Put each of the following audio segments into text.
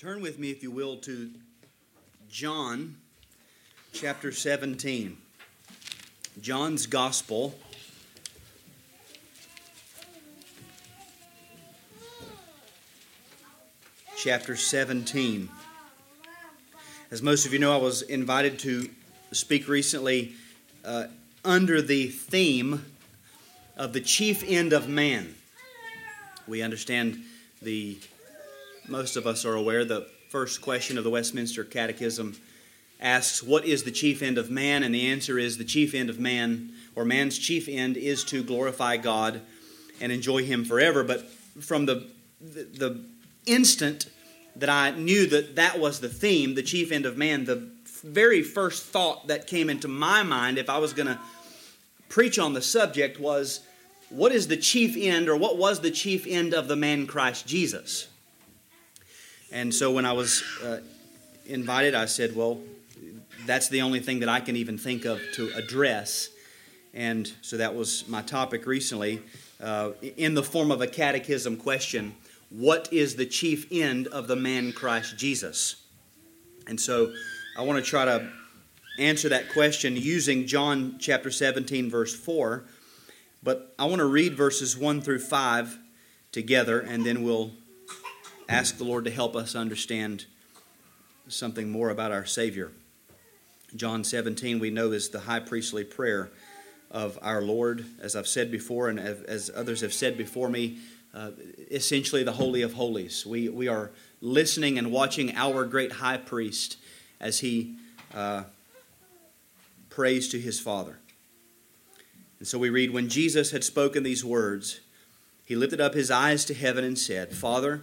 Turn with me, if you will, to John chapter 17. John's Gospel. Chapter 17. As most of you know, I was invited to speak recently uh, under the theme of the chief end of man. We understand the most of us are aware, the first question of the Westminster Catechism asks, What is the chief end of man? And the answer is the chief end of man, or man's chief end, is to glorify God and enjoy Him forever. But from the, the, the instant that I knew that that was the theme, the chief end of man, the very first thought that came into my mind if I was going to preach on the subject was what is the chief end or what was the chief end of the man Christ Jesus? And so when I was uh, invited, I said, well, that's the only thing that I can even think of to address. And so that was my topic recently uh, in the form of a catechism question What is the chief end of the man Christ Jesus? And so I want to try to answer that question using John chapter 17, verse 4. But I want to read verses 1 through 5 together, and then we'll ask the Lord to help us understand something more about our Savior. John 17, we know, is the high priestly prayer of our Lord, as I've said before, and as others have said before me, uh, essentially the Holy of Holies. We, we are listening and watching our great high priest as he uh, prays to his Father. And so we read, When Jesus had spoken these words, he lifted up his eyes to heaven and said, Father,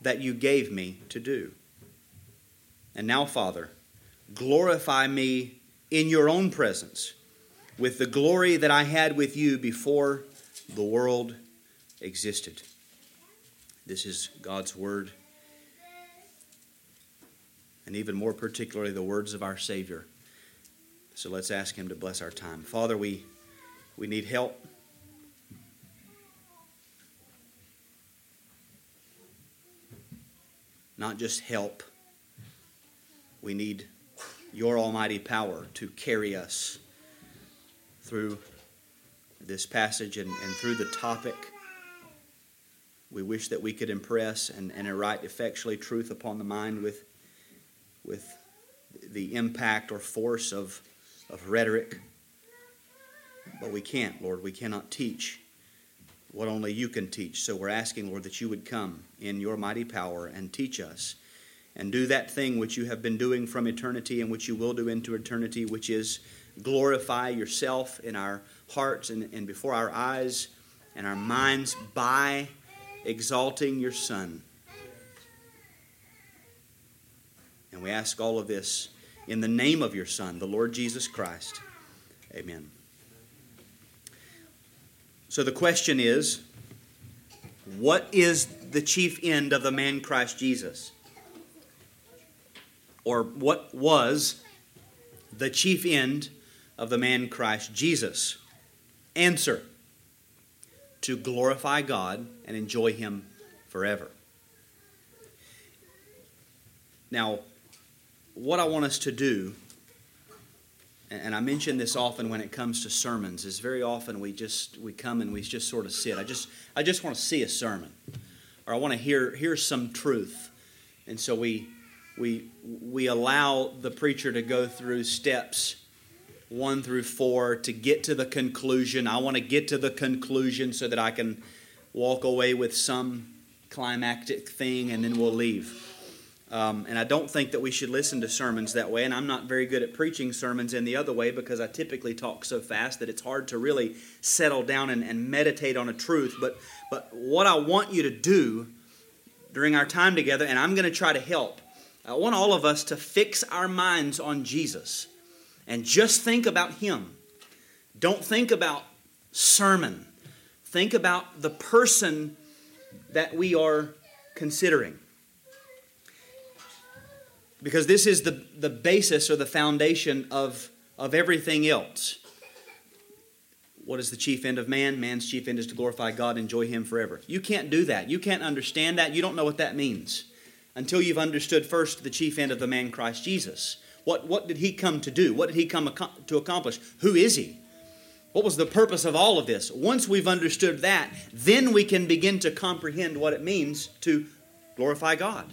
that you gave me to do. And now, Father, glorify me in your own presence with the glory that I had with you before the world existed. This is God's word, and even more particularly, the words of our Savior. So let's ask Him to bless our time. Father, we, we need help. Not just help. We need your almighty power to carry us through this passage and, and through the topic. We wish that we could impress and, and write effectually truth upon the mind with, with the impact or force of, of rhetoric. But we can't, Lord. We cannot teach what only you can teach. So we're asking, Lord, that you would come in your mighty power and teach us and do that thing which you have been doing from eternity and which you will do into eternity, which is glorify yourself in our hearts and, and before our eyes and our minds by exalting your Son. And we ask all of this in the name of your Son, the Lord Jesus Christ. Amen. So the question is what is the chief end of the man Christ Jesus? Or what was the chief end of the man Christ Jesus? Answer to glorify God and enjoy Him forever. Now, what I want us to do and I mention this often when it comes to sermons, is very often we just we come and we just sort of sit. I just I just want to see a sermon, or I want to hear hear some truth, and so we we we allow the preacher to go through steps one through four to get to the conclusion. I want to get to the conclusion so that I can walk away with some climactic thing, and then we'll leave. Um, and I don't think that we should listen to sermons that way. And I'm not very good at preaching sermons in the other way because I typically talk so fast that it's hard to really settle down and, and meditate on a truth. But, but what I want you to do during our time together, and I'm going to try to help. I want all of us to fix our minds on Jesus and just think about Him. Don't think about sermon. Think about the person that we are considering. Because this is the, the basis or the foundation of, of everything else. What is the chief end of man? Man's chief end is to glorify God and enjoy Him forever. You can't do that. You can't understand that. You don't know what that means until you've understood first the chief end of the man Christ Jesus. What, what did He come to do? What did He come to accomplish? Who is He? What was the purpose of all of this? Once we've understood that, then we can begin to comprehend what it means to glorify God.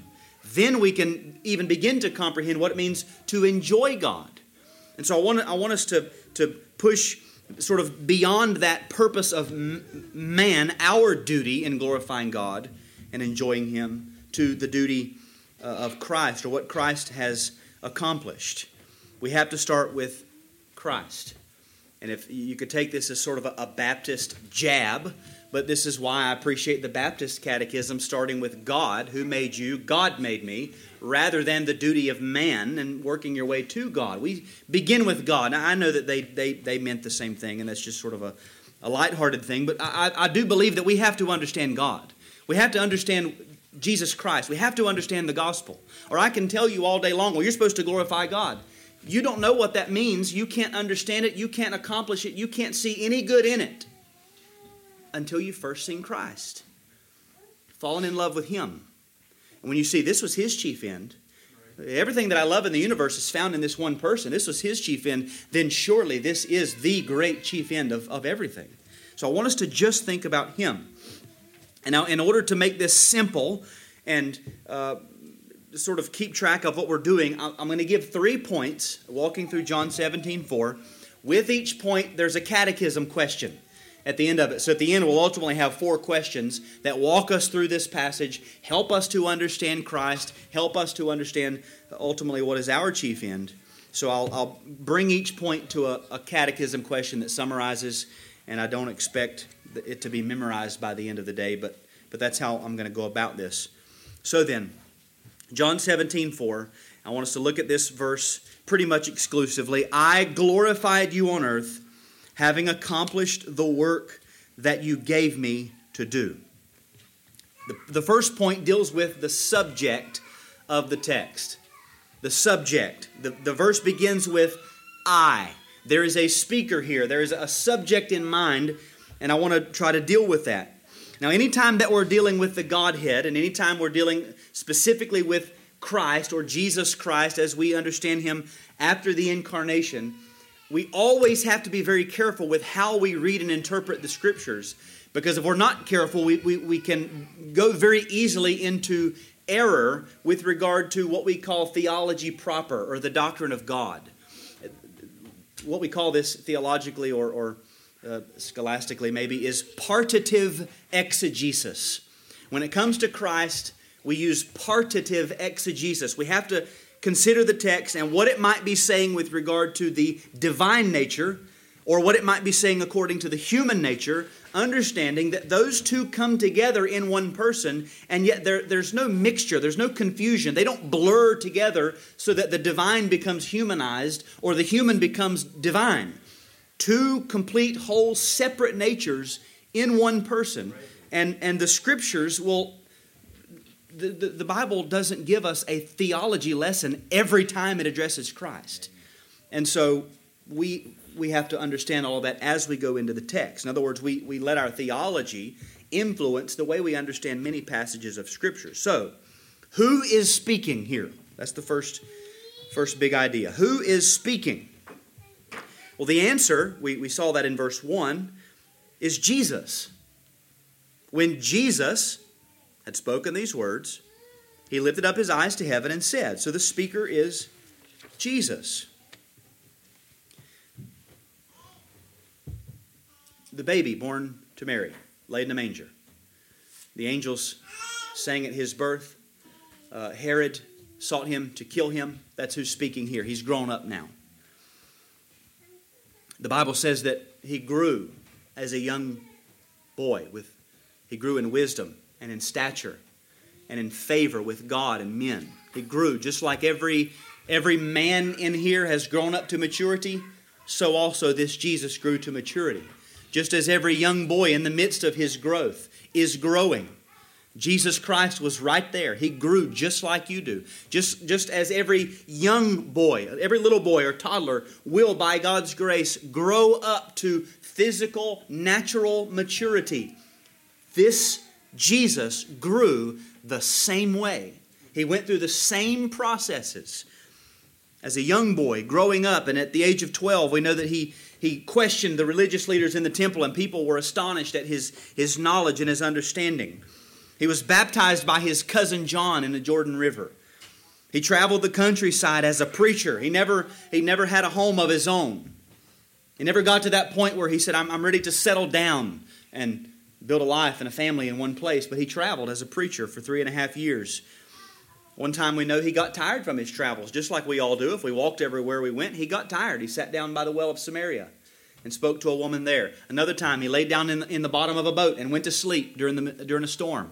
Then we can even begin to comprehend what it means to enjoy God. And so I want, I want us to, to push sort of beyond that purpose of man, our duty in glorifying God and enjoying Him, to the duty uh, of Christ or what Christ has accomplished. We have to start with Christ. And if you could take this as sort of a, a Baptist jab, but this is why I appreciate the Baptist catechism starting with God, who made you, God made me, rather than the duty of man and working your way to God. We begin with God. Now, I know that they, they, they meant the same thing, and that's just sort of a, a lighthearted thing, but I, I do believe that we have to understand God. We have to understand Jesus Christ. We have to understand the gospel. Or I can tell you all day long, well, you're supposed to glorify God. You don't know what that means. You can't understand it. You can't accomplish it. You can't see any good in it until you first seen Christ. Fallen in love with Him. And when you see this was His chief end, everything that I love in the universe is found in this one person. This was His chief end. Then surely this is the great chief end of, of everything. So I want us to just think about Him. And now, in order to make this simple and uh, sort of keep track of what we're doing, I'm going to give three points, walking through John 17 4. With each point, there's a catechism question at the end of it. So at the end, we'll ultimately have four questions that walk us through this passage, help us to understand Christ, help us to understand ultimately what is our chief end. So I'll, I'll bring each point to a, a catechism question that summarizes, and I don't expect it to be memorized by the end of the day, but, but that's how I'm going to go about this. So then, John 17, 4. I want us to look at this verse pretty much exclusively. I glorified you on earth, having accomplished the work that you gave me to do. The, the first point deals with the subject of the text. The subject. The, the verse begins with I. There is a speaker here, there is a subject in mind, and I want to try to deal with that. Now, anytime that we're dealing with the Godhead, and anytime we're dealing specifically with Christ or Jesus Christ as we understand him after the incarnation, we always have to be very careful with how we read and interpret the scriptures. Because if we're not careful, we, we, we can go very easily into error with regard to what we call theology proper or the doctrine of God. What we call this theologically or, or uh, scholastically maybe, is partitive exegesis. When it comes to Christ, we use partitive exegesis. We have to consider the text and what it might be saying with regard to the divine nature or what it might be saying according to the human nature, understanding that those two come together in one person, and yet there, there's no mixture, there's no confusion. They don't blur together so that the divine becomes humanized or the human becomes divine two complete, whole, separate natures in one person. And, and the scriptures will, the, the, Bible doesn't give us a theology lesson every time it addresses Christ. And so we, we have to understand all of that as we go into the text. In other words, we, we let our theology influence the way we understand many passages of Scripture. So, who is speaking here? That's the first, first big idea. Who is speaking? Well, the answer, we, we saw that in verse 1, is Jesus. When Jesus had spoken these words, he lifted up his eyes to heaven and said, So the speaker is Jesus. The baby born to Mary, laid in a manger. The angels sang at his birth. Uh, Herod sought him to kill him. That's who's speaking here. He's grown up now. The Bible says that he grew as a young boy with he grew in wisdom and in stature and in favor with God and men. He grew just like every every man in here has grown up to maturity, so also this Jesus grew to maturity. Just as every young boy in the midst of his growth is growing. Jesus Christ was right there. He grew just like you do. Just, just as every young boy, every little boy or toddler will, by God's grace, grow up to physical, natural maturity. This Jesus grew the same way. He went through the same processes. As a young boy growing up, and at the age of 12, we know that he, he questioned the religious leaders in the temple, and people were astonished at his, his knowledge and his understanding. He was baptized by his cousin John in the Jordan River. He traveled the countryside as a preacher. He never, he never had a home of his own. He never got to that point where he said, I'm, I'm ready to settle down and build a life and a family in one place. But he traveled as a preacher for three and a half years. One time we know he got tired from his travels, just like we all do. If we walked everywhere we went, he got tired. He sat down by the well of Samaria and spoke to a woman there. Another time he laid down in in the bottom of a boat and went to sleep during, the, during a storm.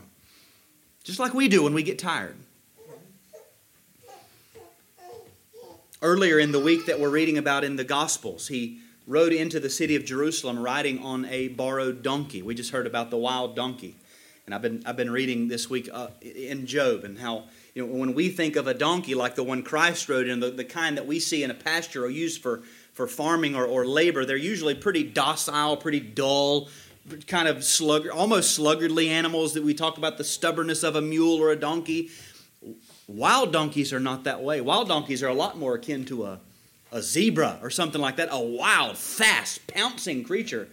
Just like we do when we get tired. Earlier in the week that we're reading about in the Gospels, he rode into the city of Jerusalem riding on a borrowed donkey. We just heard about the wild donkey. And I've been, I've been reading this week uh, in Job and how you know, when we think of a donkey like the one Christ rode in, the, the kind that we see in a pasture or used for, for farming or, or labor, they're usually pretty docile, pretty dull, kind of slug, almost sluggardly animals that we talk about the stubbornness of a mule or a donkey. Wild donkeys are not that way. Wild donkeys are a lot more akin to a, a zebra or something like that, a wild, fast, pouncing creature.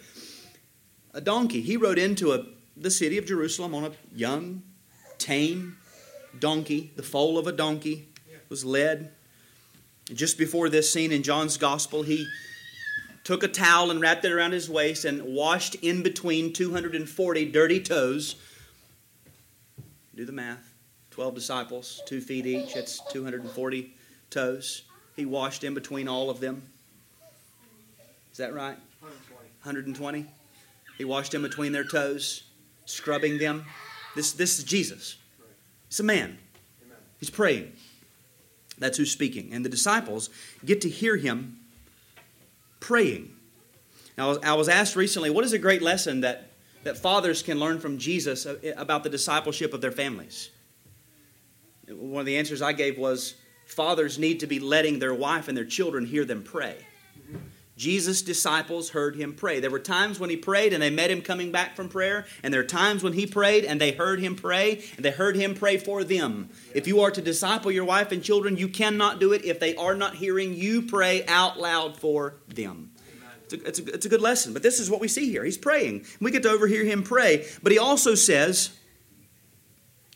A donkey. He rode into a, the city of Jerusalem on a young, tame donkey. The foal of a donkey was led. Just before this scene in John's gospel, he took a towel and wrapped it around his waist and washed in between 240 dirty toes. Do the math 12 disciples, two feet each, that's 240 toes. He washed in between all of them. Is that right? 120. 120. He washed in between their toes, scrubbing them. This, this is Jesus. It's a man. He's praying. That's who's speaking. And the disciples get to hear him praying. Now, I was asked recently, what is a great lesson that, that fathers can learn from Jesus about the discipleship of their families? One of the answers I gave was fathers need to be letting their wife and their children hear them pray. Jesus' disciples heard him pray. There were times when he prayed and they met him coming back from prayer, and there are times when he prayed and they heard him pray, and they heard him pray for them. If you are to disciple your wife and children, you cannot do it if they are not hearing you pray out loud for them. It's a, it's a, it's a good lesson, but this is what we see here. He's praying. We get to overhear him pray, but he also says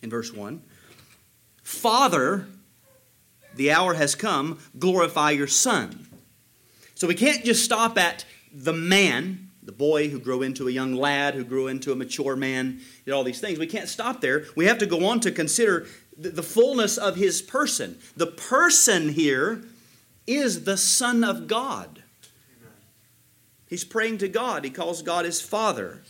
in verse 1 Father, the hour has come, glorify your Son so we can't just stop at the man, the boy who grew into a young lad, who grew into a mature man, did all these things. We can't stop there. We have to go on to consider the fullness of his person. The person here is the Son of God. He's praying to God. He calls God his Father.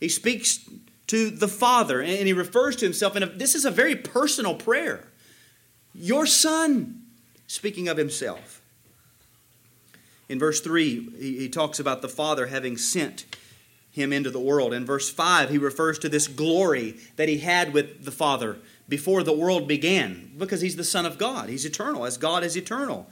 He speaks to the Father, and he refers to himself. And this is a very personal prayer. Your Son, speaking of himself. In verse 3, he, talks about the Father having sent him into the world. In verse 5, he refers to this glory that he had with the Father before the world began because he's the Son of God. He's eternal, as God is eternal.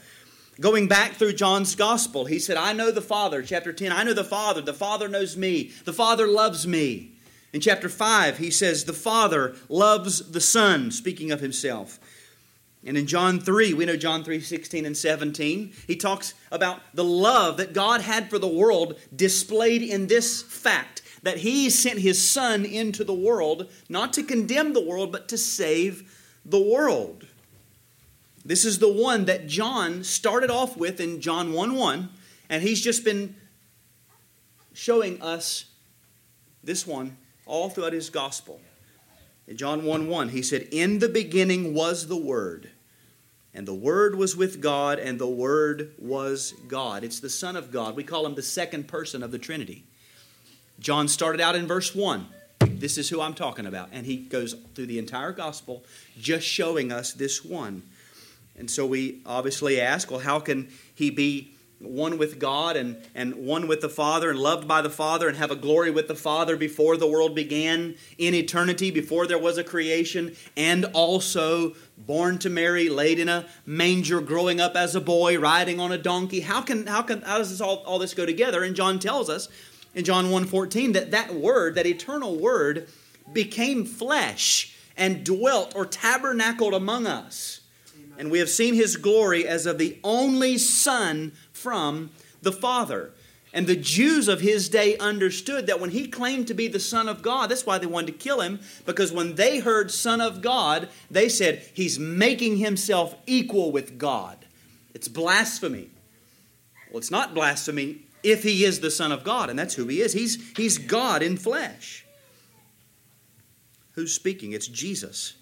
Going back through John's gospel, he said, I know the Father. Chapter 10, I know the Father. The Father knows me. The Father loves me. In chapter 5, he says, The Father loves the Son, speaking of himself. And in John 3, we know John 3 16 and 17, he talks about the love that God had for the world displayed in this fact that he sent his Son into the world, not to condemn the world, but to save the world. This is the one that John started off with in John 1 1, and he's just been showing us this one all throughout his gospel. In John 1 1, he said, In the beginning was the Word, and the Word was with God, and the Word was God. It's the Son of God. We call him the second person of the Trinity. John started out in verse 1. This is who I'm talking about. And he goes through the entire gospel just showing us this one. And so we obviously ask, well, how can he be one with God and, and one with the Father and loved by the Father and have a glory with the Father before the world began in eternity, before there was a creation, and also born to Mary, laid in a manger, growing up as a boy, riding on a donkey. How can how can how does this all, all this go together? And John tells us in John 1:14 that that word, that eternal word, became flesh and dwelt or tabernacled among us and we have seen his glory as of the only Son from the Father. And the Jews of his day understood that when he claimed to be the Son of God, that's why they wanted to kill him, because when they heard Son of God, they said, He's making himself equal with God. It's blasphemy. Well, it's not blasphemy if he is the Son of God, and that's who he is. He's, he's God in flesh. Who's speaking? It's Jesus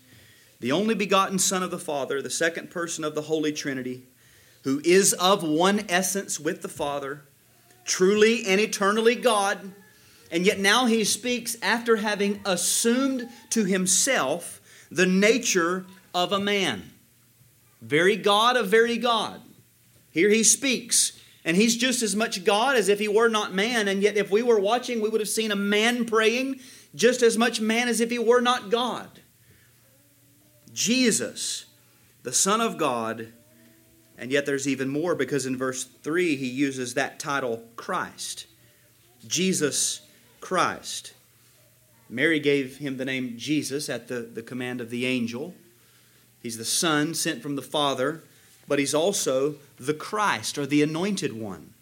the only begotten Son of the Father, the second person of the Holy Trinity, who is of one essence with the Father, truly and eternally God, and yet now he speaks after having assumed to himself the nature of a man. Very God of very God. Here he speaks, and he's just as much God as if he were not man, and yet if we were watching, we would have seen a man praying just as much man as if he were not God. Jesus, the Son of God, and yet there's even more because in verse 3 he uses that title Christ. Jesus Christ. Mary gave him the name Jesus at the, the command of the angel. He's the Son sent from the Father, but he's also the Christ or the anointed one,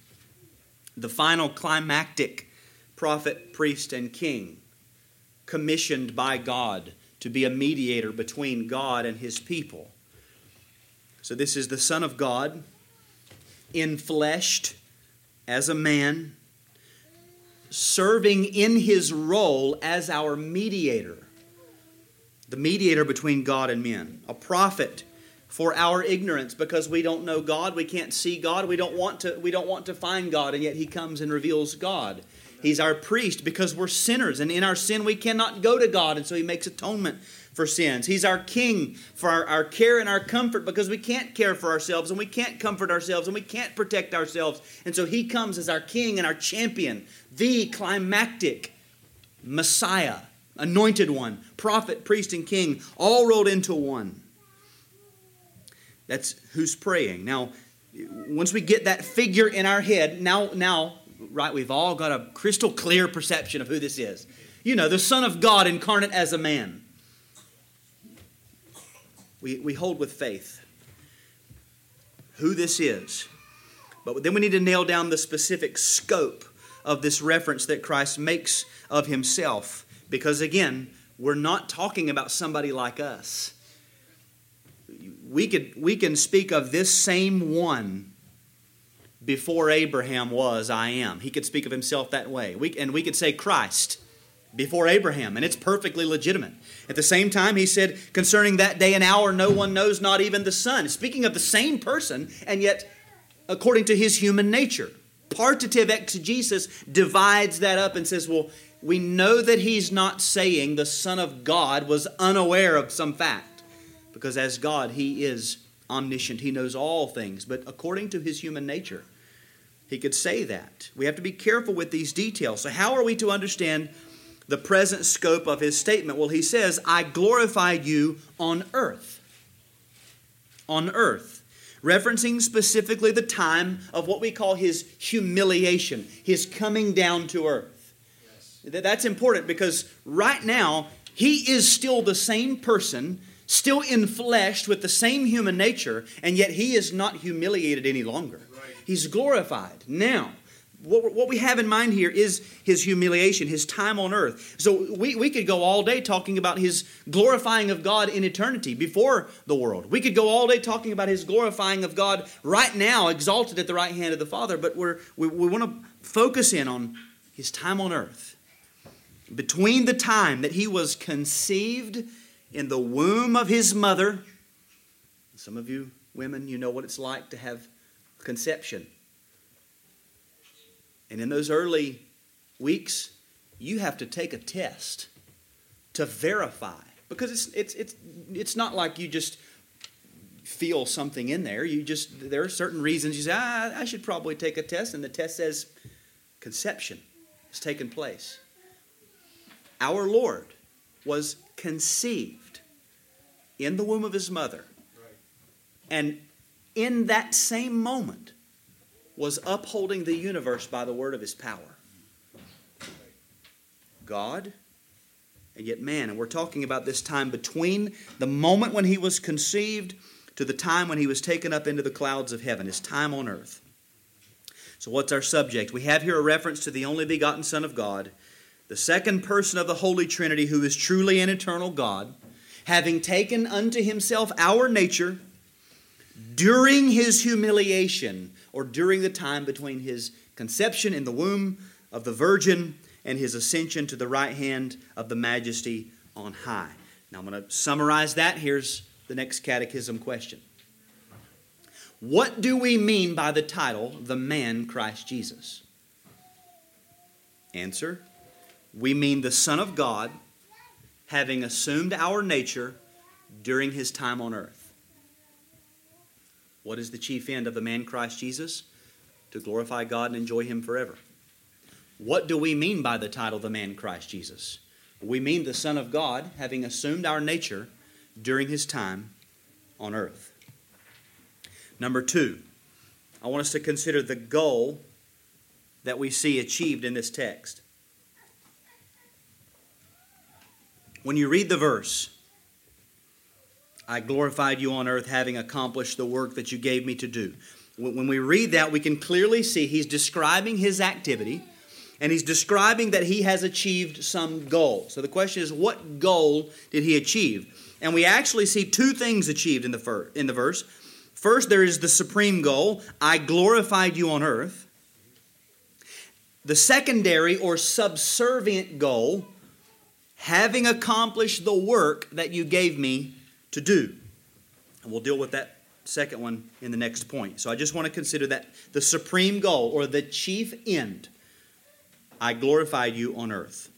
the final climactic prophet, priest, and king, commissioned by God to be a mediator between God and his people. So, this is the Son of God, infleshed as a man, serving in his role as our mediator, the mediator between God and men, a prophet for our ignorance because we don't know God, we can't see God, we don't want to we don't want to find God and yet he comes and reveals God. He's our priest because we're sinners, and in our sin we cannot go to God, and so He makes atonement for sins. He's our king for our, our care and our comfort because we can't care for ourselves, and we can't comfort ourselves, and we can't protect ourselves. And so He comes as our king and our champion, the climactic Messiah, anointed one, prophet, priest, and king, all rolled into one. That's who's praying. Now, once we get that figure in our head, now, now right? We've all got a crystal clear perception of who this is. You know, the Son of God incarnate as a man. We, we hold with faith who this is. But then we need to nail down the specific scope of this reference that Christ makes of himself. Because again, we're not talking about somebody like us. We, could, we can speak of this same one before Abraham was, I am. He could speak of himself that way. We, and we could say Christ before Abraham, and it's perfectly legitimate. At the same time, he said, concerning that day and hour, no one knows, not even the Son. Speaking of the same person, and yet according to his human nature. Partitive exegesis divides that up and says, well, we know that he's not saying the Son of God was unaware of some fact, because as God, he is omniscient, he knows all things, but according to his human nature, he could say that. We have to be careful with these details. So, how are we to understand the present scope of his statement? Well, he says, I glorified you on earth. On earth. Referencing specifically the time of what we call his humiliation, his coming down to earth. Yes. That's important because right now, he is still the same person, still infleshed with the same human nature, and yet he is not humiliated any longer. He's glorified. Now, what, what we have in mind here is his humiliation, his time on earth. So we, we could go all day talking about his glorifying of God in eternity before the world. We could go all day talking about his glorifying of God right now, exalted at the right hand of the Father, but we're, we, we want to focus in on his time on earth. Between the time that he was conceived in the womb of his mother, some of you women, you know what it's like to have conception. And in those early weeks, you have to take a test to verify. Because it's, it's, it's, it's not like you just feel something in there. You just, there are certain reasons you say, ah, I should probably take a test, and the test says conception has taken place. Our Lord was conceived in the womb of his mother. And in that same moment was upholding the universe by the word of his power. God and yet man. And we're talking about this time between the moment when he was conceived to the time when he was taken up into the clouds of heaven, his time on earth. So, what's our subject? We have here a reference to the only begotten Son of God, the second person of the Holy Trinity, who is truly an eternal God, having taken unto himself our nature during his humiliation, or during the time between his conception in the womb of the Virgin and his ascension to the right hand of the majesty on high. Now, I'm going to summarize that. Here's the next catechism question What do we mean by the title, the man Christ Jesus? Answer We mean the Son of God having assumed our nature during his time on earth. What is the chief end of the man Christ Jesus? To glorify God and enjoy him forever. What do we mean by the title, the man Christ Jesus? We mean the Son of God having assumed our nature during his time on earth. Number two, I want us to consider the goal that we see achieved in this text. When you read the verse, I glorified you on earth having accomplished the work that you gave me to do. When we read that, we can clearly see he's describing his activity and he's describing that he has achieved some goal. So the question is, what goal did he achieve? And we actually see two things achieved in the, fir- in the verse. First, there is the supreme goal I glorified you on earth. The secondary or subservient goal, having accomplished the work that you gave me to do. And we'll deal with that second one in the next point. So I just want to consider that the supreme goal or the chief end I glorified you on earth.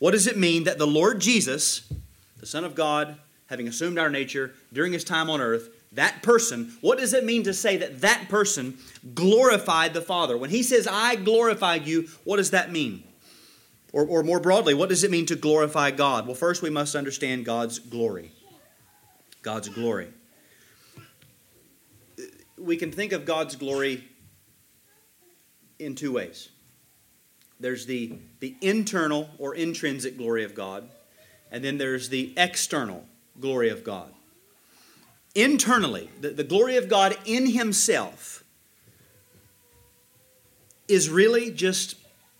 What does it mean that the Lord Jesus, the Son of God, having assumed our nature during his time on earth, that person, what does it mean to say that that person glorified the Father? When he says, I glorified you, what does that mean? Or, or more broadly, what does it mean to glorify God? Well, first we must understand God's glory. God's glory. We can think of God's glory in two ways. There's the, the internal or intrinsic glory of God, and then there's the external glory of God. Internally, the, the glory of God in Himself is really just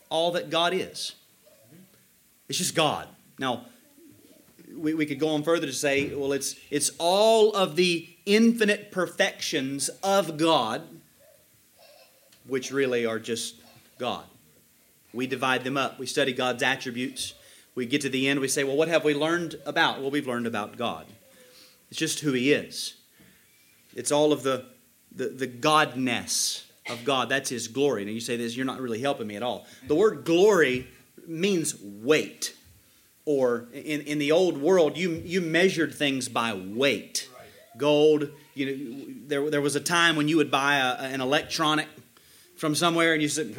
all that God is. It's just God. Now, we, we could go on further to say, well, it's, it's all of the infinite perfections of God, which really are just God. We divide them up. We study God's attributes. We get to the end, we say, well, what have we learned about? Well, we've learned about God. It's just who He is. It's all of the, the, the Godness of God. That's His glory. And you say this, you're not really helping me at all. The word glory means weight. Or in, in the old world, you, you measured things by weight. Gold, you know, there, there was a time when you would buy a, an electronic from somewhere and you said,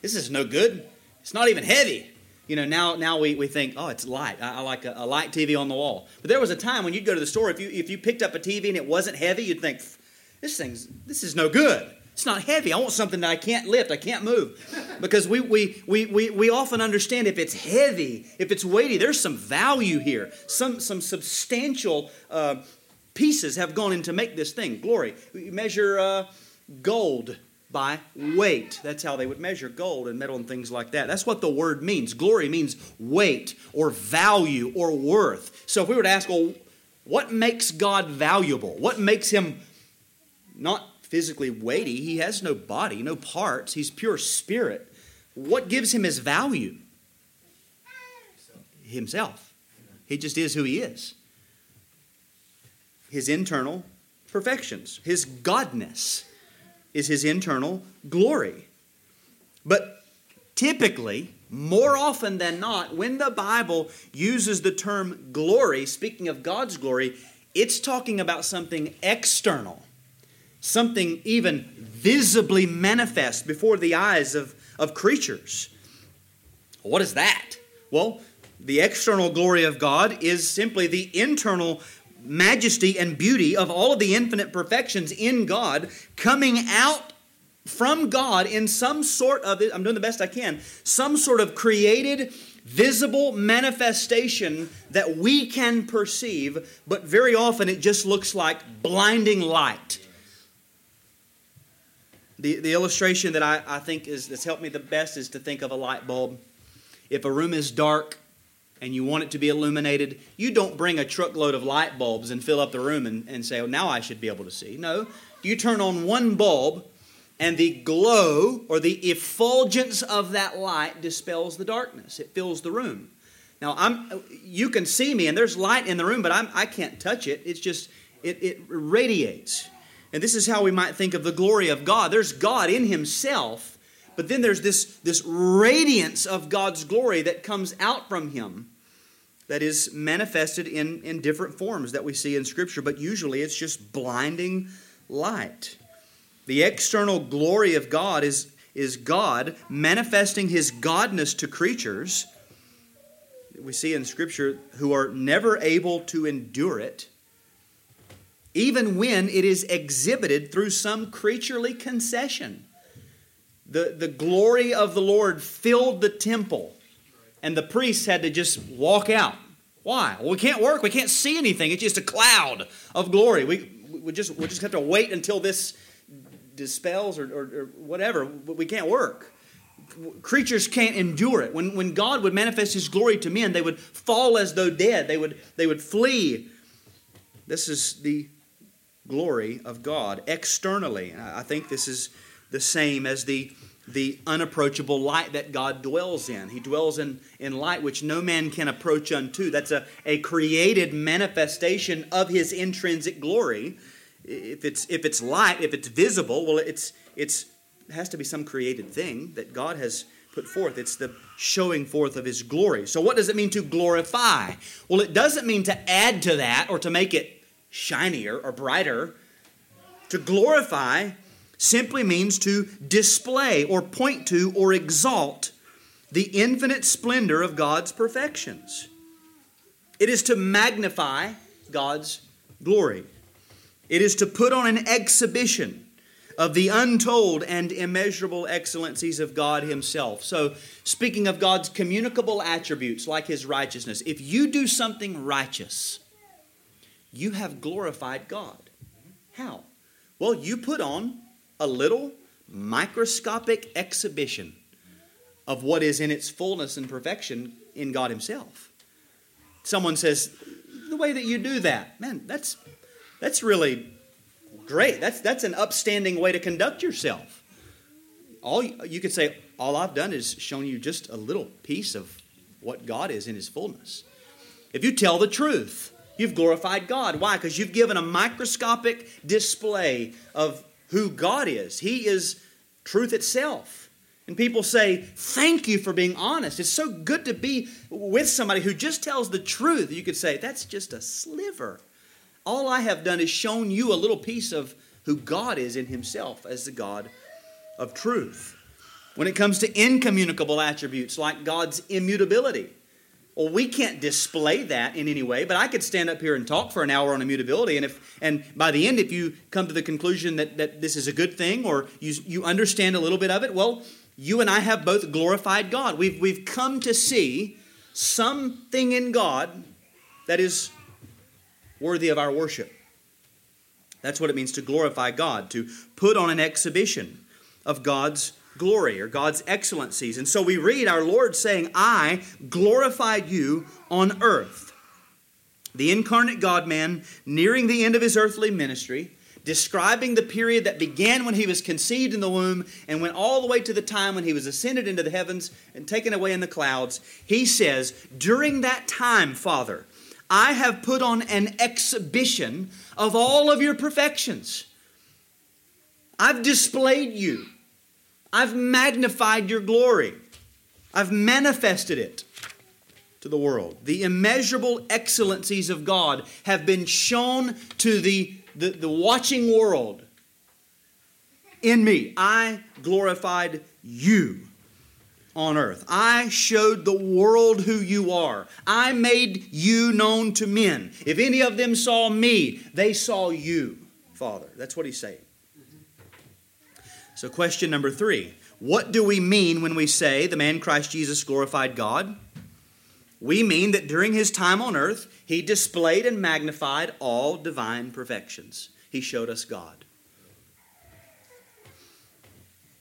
this is no good. It's not even heavy. You know, now now we, we think, oh, it's light. I, I like a, a, light TV on the wall. But there was a time when you'd go to the store, if you if you picked up a TV and it wasn't heavy, you'd think, this thing's this is no good. It's not heavy. I want something that I can't lift, I can't move. Because we, we, we, we, we often understand if it's heavy, if it's weighty, there's some value here. Some, some substantial uh, pieces have gone in to make this thing. Glory. We measure uh, gold by weight. That's how they would measure gold and metal and things like that. That's what the word means. Glory means weight or value or worth. So if we were to ask, well, what makes God valuable? What makes him not physically weighty? He has no body, no parts. He's pure spirit. What gives him his value? Himself. He just is who he is. His internal perfections, his godness is his internal glory. But typically, more often than not, when the Bible uses the term glory, speaking of God's glory, it's talking about something external, something even visibly manifest before the eyes of, of creatures. What is that? Well, the external glory of God is simply the internal majesty and beauty of all of the infinite perfections in God coming out from God in some sort of, I'm doing the best I can, some sort of created, visible manifestation that we can perceive, but very often it just looks like blinding light. The, the illustration that I, I think is, that's helped me the best is to think of a light bulb. If a room is dark and you want it to be illuminated, you don't bring a truckload of light bulbs and fill up the room and, and say, oh, now I should be able to see. No, you turn on one bulb and the glow or the effulgence of that light dispels the darkness. It fills the room. Now, I'm, you can see me and there's light in the room, but I'm, I can't touch it. It's just, it, it radiates. And this is how we might think of the glory of God. There's God in Himself, but then there's this, this radiance of God's glory that comes out from Him that is manifested in, in different forms that we see in Scripture, but usually it's just blinding light. The external glory of God is, is God manifesting His godness to creatures. We see in Scripture who are never able to endure it, even when it is exhibited through some creaturely concession. The, the glory of the Lord filled the temple and the priests had to just walk out. Why? Well, we can't work. We can't see anything. It's just a cloud of glory. We, we, just, we just have to wait until this dispels or, or, or whatever. We can't work. Creatures can't endure it. When, when God would manifest His glory to men, they would fall as though dead. They would, they would flee. This is the glory of God externally. I think this is the same as the the unapproachable light that God dwells in. He dwells in, in light which no man can approach unto. That's a, a created manifestation of his intrinsic glory. If it's, if it's light, if it's visible, well, it's, it's, it has to be some created thing that God has put forth. It's the showing forth of his glory. So, what does it mean to glorify? Well, it doesn't mean to add to that or to make it shinier or brighter. To glorify simply means to display or point to or exalt the infinite splendor of God's perfections. It is to magnify God's glory. It is to put on an exhibition of the untold and immeasurable excellencies of God Himself. So, speaking of God's communicable attributes like His righteousness, if you do something righteous, you have glorified God. How? Well, you put on a little microscopic exhibition of what is in its fullness and perfection in God Himself. Someone says, the way that you do that, man, that's that's really great. That's that's an upstanding way to conduct yourself. All you could say, all I've done is shown you just a little piece of what God is in His fullness. If you tell the truth, you've glorified God. Why? Because you've given a microscopic display of who God is. He is truth itself. And people say, Thank you for being honest. It's so good to be with somebody who just tells the truth. You could say, That's just a sliver. All I have done is shown you a little piece of who God is in Himself as the God of truth. When it comes to incommunicable attributes like God's immutability, well, we can't display that in any way, but I could stand up here and talk for an hour on immutability, and if and by the end, if you come to the conclusion that, that this is a good thing or you, you understand a little bit of it, well, you and I have both glorified God. We've, we've come to see something in God that is worthy of our worship. That's what it means to glorify God, to put on an exhibition of God's glory or God's excellencies. And so we read our Lord saying, I glorified you on earth. The incarnate God man, nearing the end of his earthly ministry, describing the period that began when he was conceived in the womb and went all the way to the time when he was ascended into the heavens and taken away in the clouds, he says, During that time, Father, I have put on an exhibition of all of your perfections. I've displayed you. I've magnified your glory. I've manifested it to the world. The immeasurable excellencies of God have been shown to the, the, the watching world in me. I glorified you on earth. I showed the world who you are. I made you known to men. If any of them saw me, they saw you, Father. That's what he's saying. So, question number three What do we mean when we say the man Christ Jesus glorified God? We mean that during his time on earth, he displayed and magnified all divine perfections. He showed us God.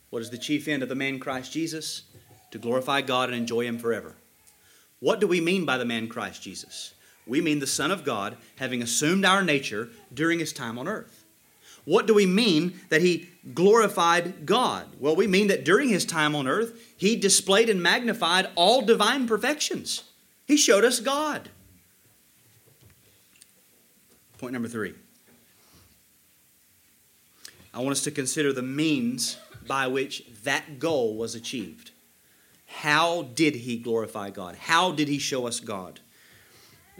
What is the chief end of the man Christ Jesus? to glorify God and enjoy Him forever. What do we mean by the man Christ Jesus? We mean the Son of God having assumed our nature during His time on earth. What do we mean that He glorified God? Well, we mean that during His time on earth, He displayed and magnified all divine perfections. He showed us God. Point number three. I want us to consider the means by which that goal was achieved. How did he glorify God? How did he show us God?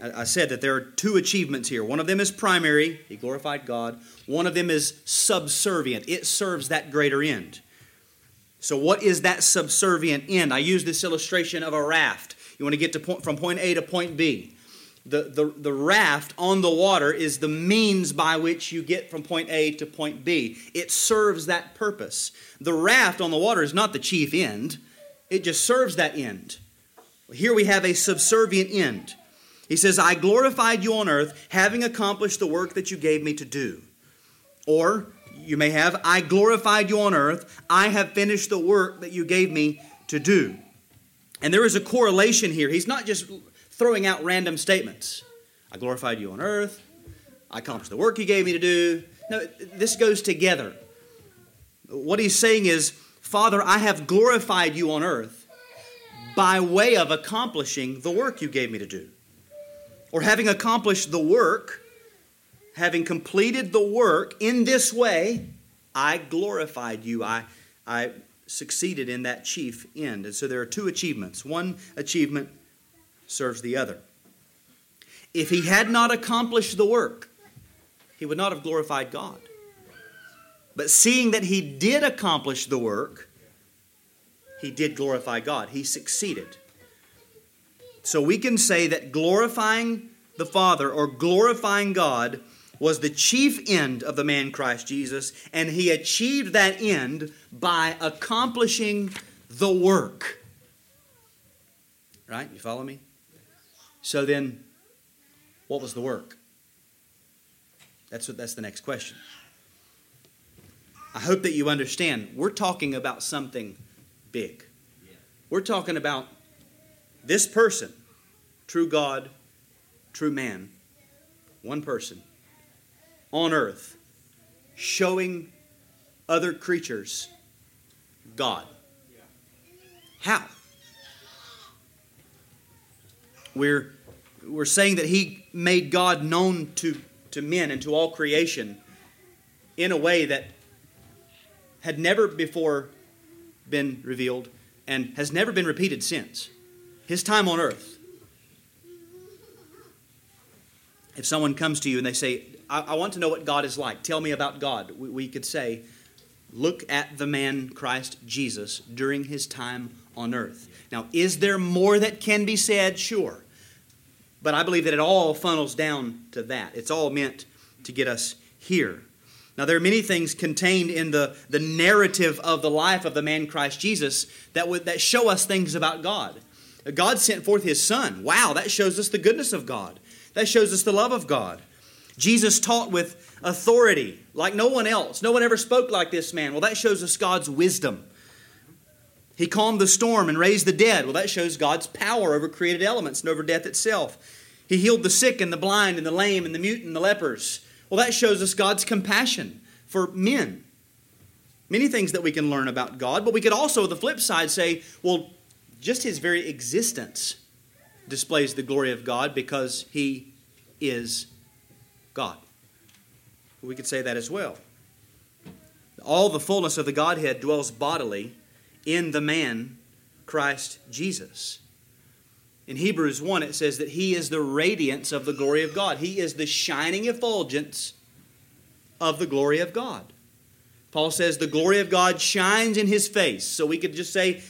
I said that there are two achievements here. One of them is primary, he glorified God. One of them is subservient, it serves that greater end. So, what is that subservient end? I use this illustration of a raft. You want to get to point, from point A to point B. The, the, the raft on the water is the means by which you get from point A to point B. It serves that purpose. The raft on the water is not the chief end. It just serves that end. Here we have a subservient end. He says, I glorified you on earth, having accomplished the work that you gave me to do. Or you may have, I glorified you on earth, I have finished the work that you gave me to do. And there is a correlation here. He's not just throwing out random statements. I glorified you on earth, I accomplished the work you gave me to do. No, this goes together. What he's saying is, Father, I have glorified you on earth by way of accomplishing the work you gave me to do. Or having accomplished the work, having completed the work in this way, I glorified you. I, I succeeded in that chief end. And so there are two achievements. One achievement serves the other. If he had not accomplished the work, he would not have glorified God. But seeing that he did accomplish the work, he did glorify God. He succeeded. So we can say that glorifying the Father or glorifying God was the chief end of the man Christ Jesus, and he achieved that end by accomplishing the work. Right? You follow me? So then, what was the work? That's what that's the next question. I hope that you understand. We're talking about something big. We're talking about this person, true God, true man, one person on earth, showing other creatures God. How? We're, we're saying that he made God known to, to men and to all creation in a way that had never before been revealed and has never been repeated since. His time on earth. If someone comes to you and they say, I, I want to know what God is like, tell me about God, we, we could say, Look at the man Christ Jesus during his time on earth. Now, is there more that can be said? Sure. But I believe that it all funnels down to that. It's all meant to get us here. Now, there are many things contained in the, the narrative of the life of the man Christ Jesus that, would, that show us things about God. God sent forth his Son. Wow, that shows us the goodness of God. That shows us the love of God. Jesus taught with authority like no one else. No one ever spoke like this man. Well, that shows us God's wisdom. He calmed the storm and raised the dead. Well, that shows God's power over created elements and over death itself. He healed the sick and the blind and the lame and the mute and the lepers. Well, that shows us God's compassion for men. Many things that we can learn about God, but we could also, the flip side, say, well, just his very existence displays the glory of God because he is God. We could say that as well. All the fullness of the Godhead dwells bodily in the man Christ Jesus. In Hebrews 1, it says that He is the radiance of the glory of God. He is the shining effulgence of the glory of God. Paul says the glory of God shines in His face. So we could just say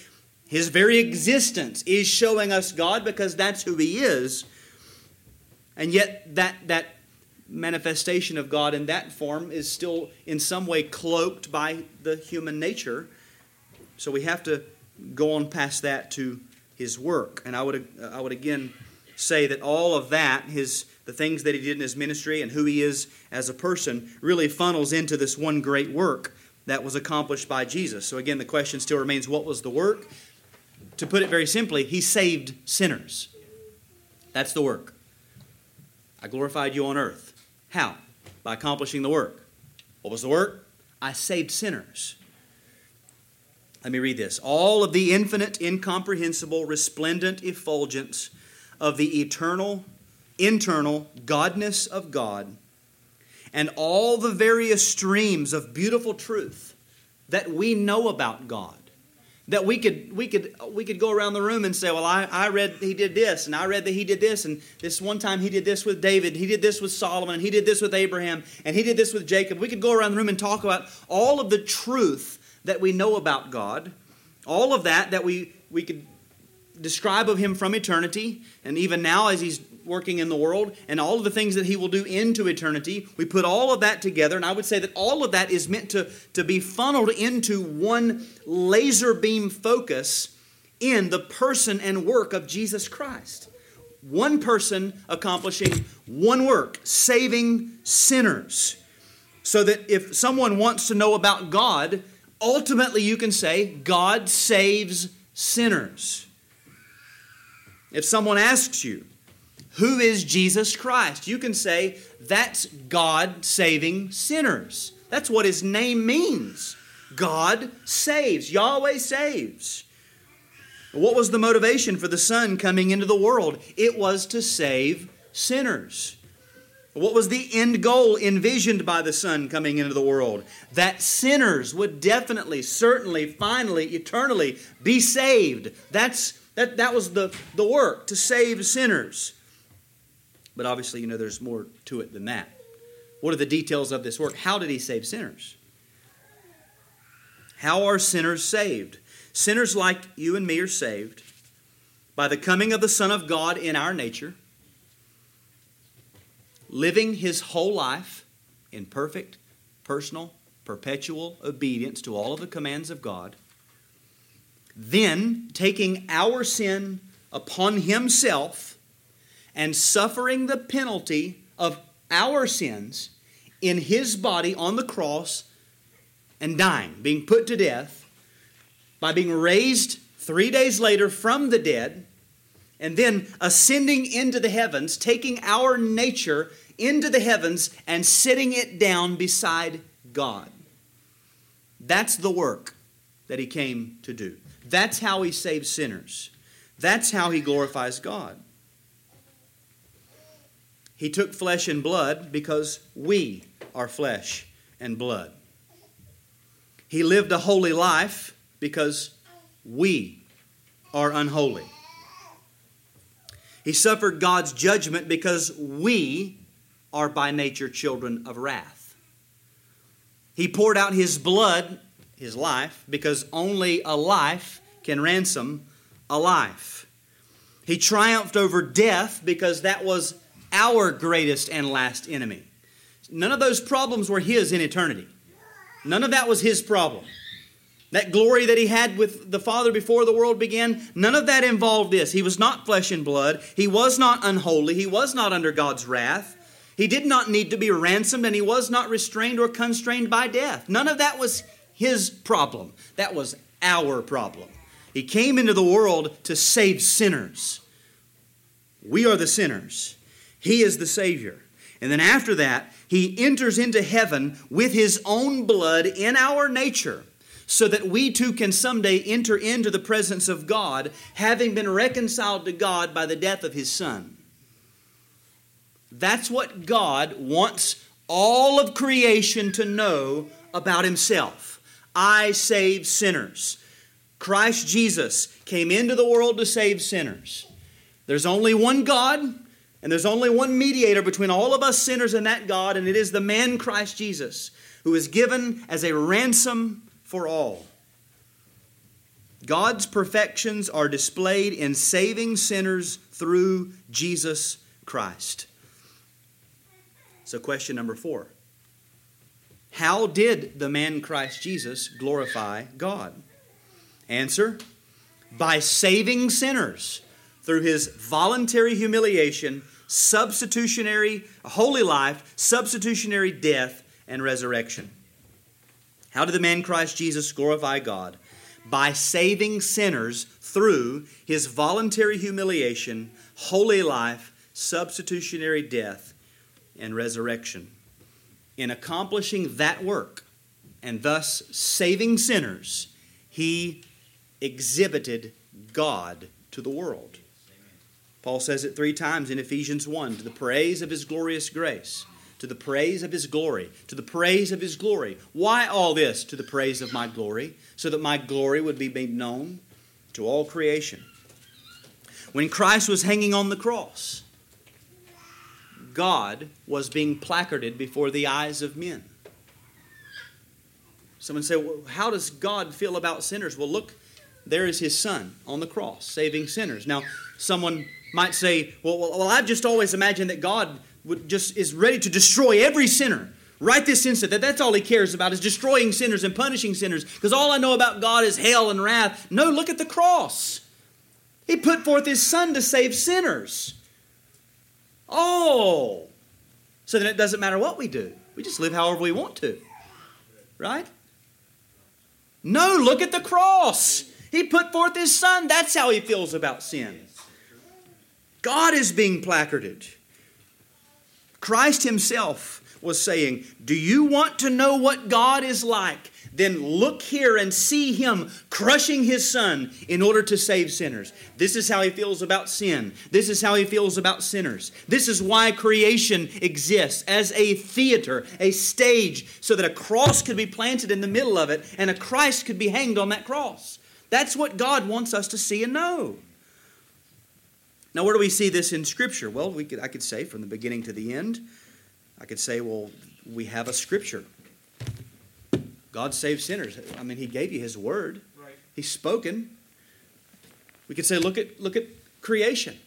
His very existence is showing us God because that's who He is. And yet, that, that manifestation of God in that form is still in some way cloaked by the human nature. So we have to go on past that to his work. And I would, I would again say that all of that, his, the things that he did in his ministry and who he is as a person, really funnels into this one great work that was accomplished by Jesus. So again, the question still remains what was the work? To put it very simply, he saved sinners. That's the work. I glorified you on earth. How? By accomplishing the work. What was the work? I saved sinners. Let me read this. All of the infinite, incomprehensible, resplendent effulgence of the eternal, internal godness of God, and all the various streams of beautiful truth that we know about God that we could we could we could go around the room and say well I, I read he did this and i read that he did this and this one time he did this with david he did this with solomon he did this with abraham and he did this with jacob. We could go around the room and talk about all of the truth that we know about god all of that that we we could describe of him from eternity and even now as he's working in the world and all of the things that he will do into eternity. We put all of that together, and I would say that all of that is meant to, to be funneled into one laser beam focus in the person and work of Jesus Christ. One person accomplishing one work, saving sinners. So that if someone wants to know about God, ultimately you can say, God saves sinners. If someone asks you, who is Jesus Christ? You can say, that's God saving sinners. That's what his name means. God saves, Yahweh saves. What was the motivation for the Son coming into the world? It was to save sinners. What was the end goal envisioned by the Son coming into the world? That sinners would definitely, certainly, finally, eternally be saved. That's, that, that was the, the work, to save sinners. But obviously, you know, there's more to it than that. What are the details of this work? How did he save sinners? How are sinners saved? Sinners like you and me are saved by the coming of the Son of God in our nature, living his whole life in perfect, personal, perpetual obedience to all of the commands of God, then taking our sin upon himself and suffering the penalty of our sins in his body on the cross and dying, being put to death, by being raised three days later from the dead, and then ascending into the heavens, taking our nature into the heavens and sitting it down beside God. That's the work that he came to do. That's how he saves sinners. That's how he glorifies God. He took flesh and blood because we are flesh and blood. He lived a holy life because we are unholy. He suffered God's judgment because we are by nature children of wrath. He poured out his blood, his life, because only a life can ransom a life. He triumphed over death because that was our greatest and last enemy. None of those problems were his in eternity. None of that was his problem. That glory that he had with the Father before the world began, none of that involved this. He was not flesh and blood. He was not unholy. He was not under God's wrath. He did not need to be ransomed, and he was not restrained or constrained by death. None of that was his problem. That was our problem. He came into the world to save sinners. We are the sinners. He is the Savior. And then after that, he enters into heaven with his own blood in our nature so that we too can someday enter into the presence of God, having been reconciled to God by the death of his Son. That's what God wants all of creation to know about himself. I save sinners. Christ Jesus came into the world to save sinners. There's only one God, and there's only one mediator between all of us sinners and that God, and it is the man Christ Jesus, who is given as a ransom for all. God's perfections are displayed in saving sinners through Jesus Christ. So, question number four How did the man Christ Jesus glorify God? Answer By saving sinners through his voluntary humiliation, substitutionary, holy life, substitutionary death, and resurrection. How did the man Christ Jesus glorify God? By saving sinners through his voluntary humiliation, holy life, substitutionary death, and resurrection. In accomplishing that work, and thus saving sinners, he exhibited God to the world. Paul says it three times in Ephesians 1 to the praise of his glorious grace, to the praise of his glory, to the praise of his glory. Why all this? To the praise of my glory, so that my glory would be made known to all creation. When Christ was hanging on the cross, God was being placarded before the eyes of men. Someone say, well, How does God feel about sinners? Well, look, there is his son on the cross, saving sinners. Now, someone might say, well, well, well, I've just always imagined that God would just is ready to destroy every sinner right this instant. That that's all He cares about is destroying sinners and punishing sinners. Because all I know about God is hell and wrath. No, look at the cross. He put forth His Son to save sinners. Oh, so then it doesn't matter what we do. We just live however we want to, right? No, look at the cross. He put forth His Son. That's how He feels about sin. God is being placarded. Christ Himself was saying, Do you want to know what God is like? Then look here and see Him crushing His Son in order to save sinners. This is how He feels about sin. This is how He feels about sinners. This is why creation exists as a theater, a stage, so that a cross could be planted in the middle of it and a Christ could be hanged on that cross. That's what God wants us to see and know. Now, where do we see this in Scripture? Well, we could, I could say from the beginning to the end. I could say, well, we have a Scripture. God saves sinners. I mean, He gave you His Word. Right. He's spoken. We could say, look at look at creation.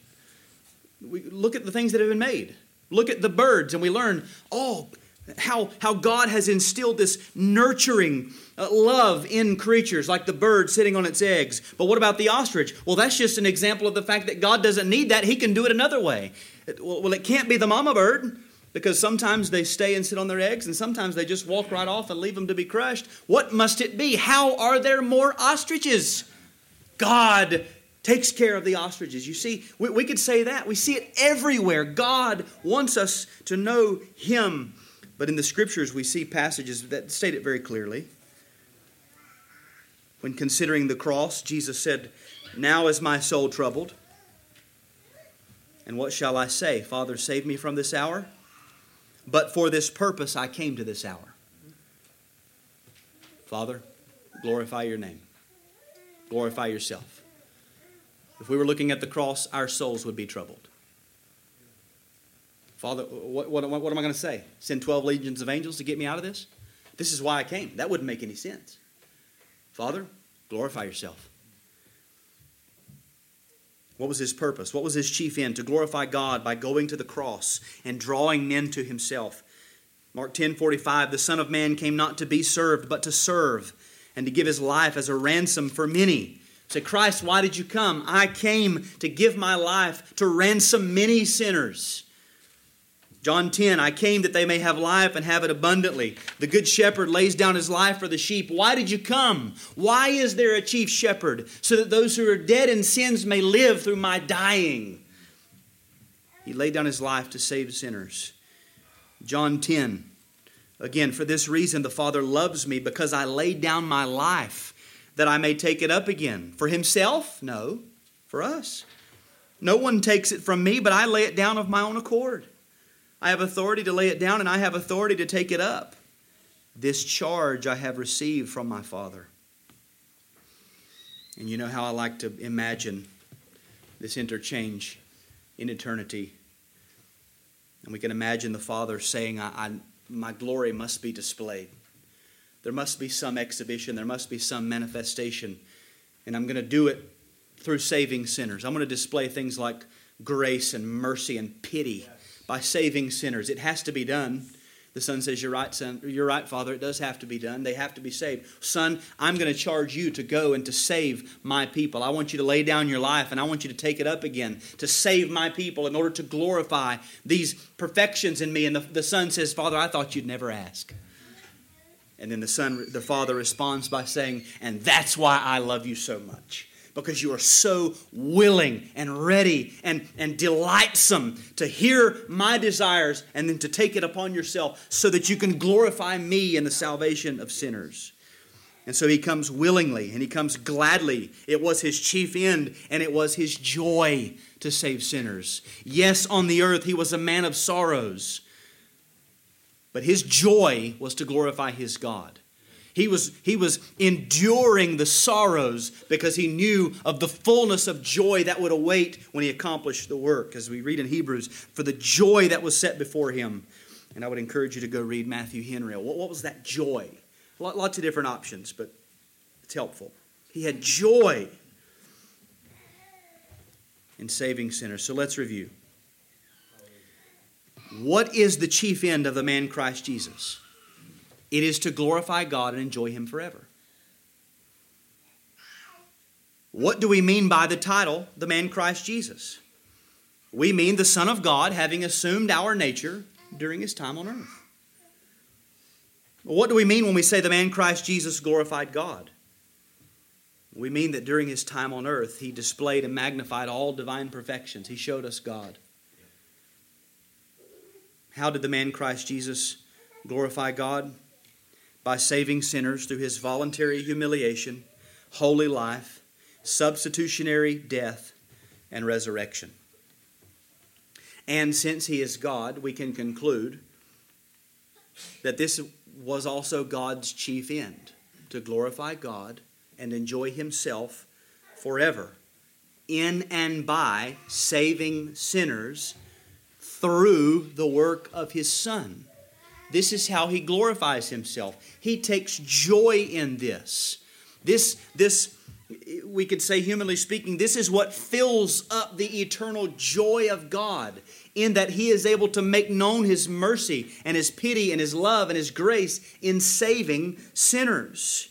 We look at the things that have been made. Look at the birds, and we learn, oh, how, how God has instilled this nurturing uh, love in creatures, like the bird sitting on its eggs. But what about the ostrich? Well, that's just an example of the fact that God doesn't need that. He can do it another way. It, well, it can't be the mama bird because sometimes they stay and sit on their eggs and sometimes they just walk right off and leave them to be crushed. What must it be? How are there more ostriches? God takes care of the ostriches. You see, we, we could say that. We see it everywhere. God wants us to know Him. But in the scriptures, we see passages that state it very clearly. When considering the cross, Jesus said, Now is my soul troubled. And what shall I say? Father, save me from this hour. But for this purpose I came to this hour. Father, glorify your name. Glorify yourself. If we were looking at the cross, our souls would be troubled. Father, what, what, what am I going to say? Send 12 legions of angels to get me out of this? This is why I came. That wouldn't make any sense. Father, glorify yourself. What was his purpose? What was his chief end? To glorify God by going to the cross and drawing men to himself. Mark 10 45, the Son of Man came not to be served, but to serve, and to give his life as a ransom for many. Say, Christ, why did you come? I came to give my life to ransom many sinners. John 10, I came that they may have life and have it abundantly. The good shepherd lays down his life for the sheep. Why did you come? Why is there a chief shepherd? So that those who are dead in sins may live through my dying. He laid down his life to save sinners. John 10, again, for this reason the Father loves me because I laid down my life that I may take it up again. For himself? No, for us. No one takes it from me, but I lay it down of my own accord. I have authority to lay it down, and I have authority to take it up. This charge I have received from my Father. And you know how I like to imagine this interchange in eternity. And we can imagine the Father saying, I, I, My glory must be displayed. There must be some exhibition, there must be some manifestation. And I'm going to do it through saving sinners. I'm going to display things like grace and mercy and pity by saving sinners. It has to be done. The son says, You're right, son. You're right, father. It does have to be done. They have to be saved. Son, I'm going to charge you to go and to save my people. I want you to lay down your life and I want you to take it up again to save my people in order to glorify these perfections in me. And the, the son says, Father, I thought you'd never ask. And then the son, the father responds by saying, And that's why I love you so much because you are so willing and ready and, and delightsome to hear my desires and then to take it upon yourself so that you can glorify me in the salvation of sinners. And so he comes willingly and he comes gladly. It was his chief end and it was his joy to save sinners. Yes, on the earth he was a man of sorrows, but his joy was to glorify his God. He was, he was enduring the sorrows because he knew of the fullness of joy that would await when he accomplished the work, as we read in Hebrews, for the joy that was set before him. And I would encourage you to go read Matthew Henry. What, what was that joy? Lots of different options, but it's helpful. He had joy in saving sinners. So let's review. What is the chief end of the man Christ Jesus? It is to glorify God and enjoy Him forever. What do we mean by the title, the man Christ Jesus? We mean the Son of God having assumed our nature during his time on earth. What do we mean when we say the man Christ Jesus glorified God? We mean that during his time on earth, he displayed and magnified all divine perfections. He showed us God. How did the man Christ Jesus glorify God? By saving sinners through his voluntary humiliation, holy life, substitutionary death, and resurrection. And since he is God, we can conclude that this was also God's chief end to glorify God and enjoy himself forever in and by saving sinners through the work of his Son. This is how he glorifies himself. He takes joy in this. This, this, we could say, humanly speaking, this is what fills up the eternal joy of God, in that He is able to make known His mercy and His pity and His love and His grace in saving sinners.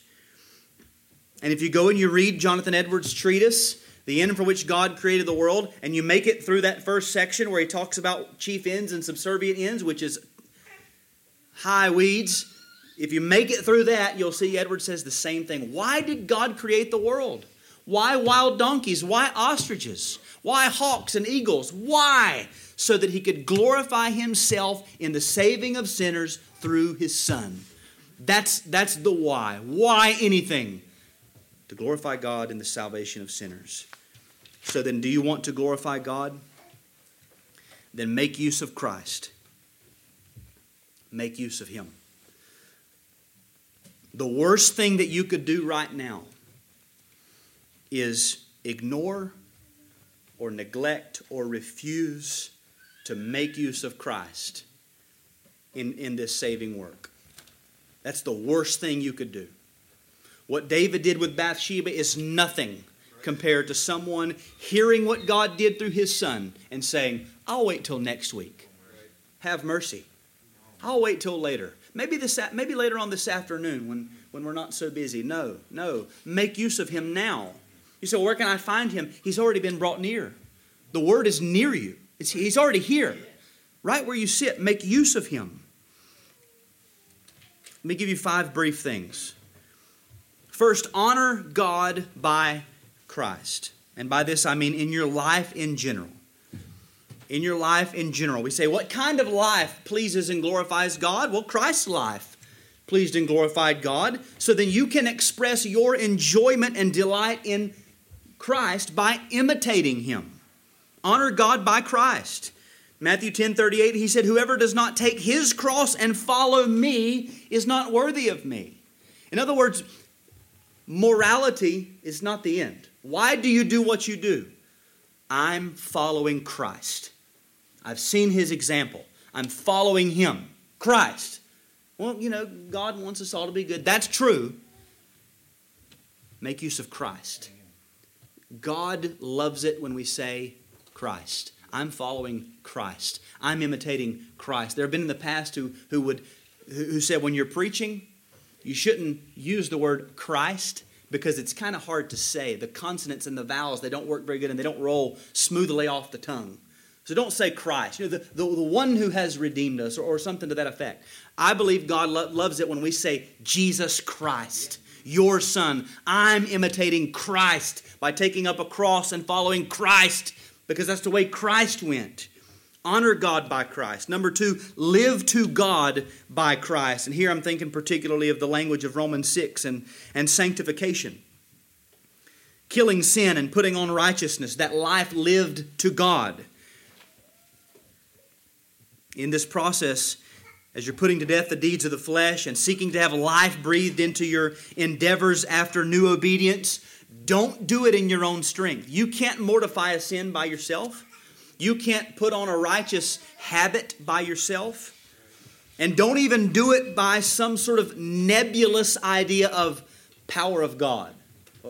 And if you go and you read Jonathan Edwards' treatise, The End for Which God Created the World, and you make it through that first section where he talks about chief ends and subservient ends, which is high weeds. If you make it through that, you'll see Edward says the same thing. Why did God create the world? Why wild donkeys? Why ostriches? Why hawks and eagles? Why? So that he could glorify himself in the saving of sinners through his son. That's, that's the why. Why anything? To glorify God in the salvation of sinners. So then, do you want to glorify God? Then make use of Christ make use of Him. The worst thing that you could do right now is ignore or neglect or refuse to make use of Christ in, in this saving work. That's the worst thing you could do. What David did with Bathsheba is nothing compared to someone hearing what God did through his son and saying, I'll wait till next week. Have mercy. I'll wait till later. Maybe, this, maybe later on this afternoon when, when we're not so busy. No, no. Make use of him now. You say, well, where can I find him? He's already been brought near. The word is near you, it's, he's already here. Right where you sit, make use of him. Let me give you five brief things. First, honor God by Christ. And by this I mean in your life in general in your life in general. We say, what kind of life pleases and glorifies God? Well, Christ's life pleased and glorified God. So then you can express your enjoyment and delight in Christ by imitating him. Honor God by Christ. Matthew 10 38, he said, Whoever does not take his cross and follow me is not worthy of me. In other words, morality is not the end. Why do you do what you do? I'm following Christ. I've seen his example. I'm following him. Christ. Well, you know, God wants us all to be good. That's true. Make use of Christ. God loves it when we say Christ. I'm following Christ. I'm imitating Christ. There have been in the past who, who would who said when you're preaching, you shouldn't use the word Christ because it's kind of hard to say. The consonants and the vowels, they don't work very good and they don't roll smoothly off the tongue. So don't say Christ, you know, the, the, the one who has redeemed us, or, or something to that effect. I believe God lo- loves it when we say Jesus Christ, your Son. I'm imitating Christ by taking up a cross and following Christ because that's the way Christ went. Honor God by Christ. Number two, live to God by Christ. And here I'm thinking particularly of the language of Romans 6 and, and sanctification. Killing sin and putting on righteousness, that life lived to God. In this process, as you're putting to death the deeds of the flesh and seeking to have life breathed into your endeavors after new obedience, don't do it in your own strength. You can't mortify a sin by yourself. You can't put on a righteous habit by yourself. And don't even do it by some sort of nebulous idea of power of God.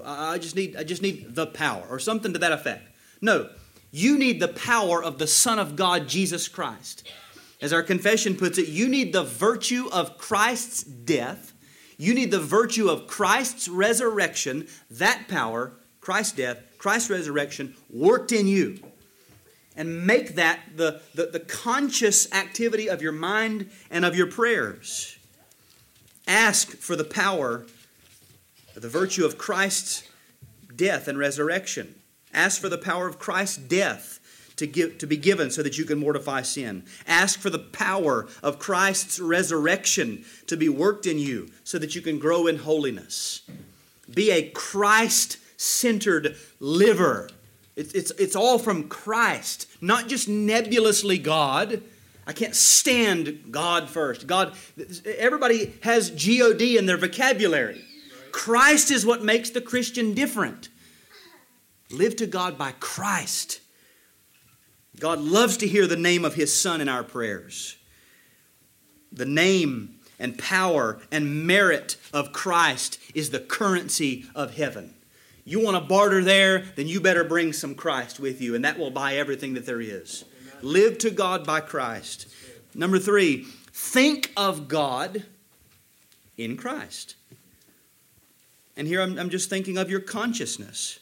I just need, I just need the power or something to that effect. No, you need the power of the Son of God, Jesus Christ. As our confession puts it, you need the virtue of Christ's death. You need the virtue of Christ's resurrection, that power, Christ's death, Christ's resurrection, worked in you and make that the, the, the, conscious activity of your mind and of your prayers. Ask for the power, the virtue of Christ's death and resurrection. Ask for the power of Christ's death to, give, to be given so that you can mortify sin. Ask for the power of Christ's resurrection to be worked in you so that you can grow in holiness. Be a Christ centered liver it's, it's, it's all from Christ, not just nebulously God. I can't stand God first. God, everybody has God in their vocabulary. Christ is what makes the Christian different. Live to God by Christ. God loves to hear the name of His Son in our prayers. The name and power and merit of Christ is the currency of heaven. You want to barter there, then you better bring some Christ with you, and that will buy everything that there is. Live to God by Christ. Number three, think of God in Christ. And here I'm, I'm just thinking of your consciousness.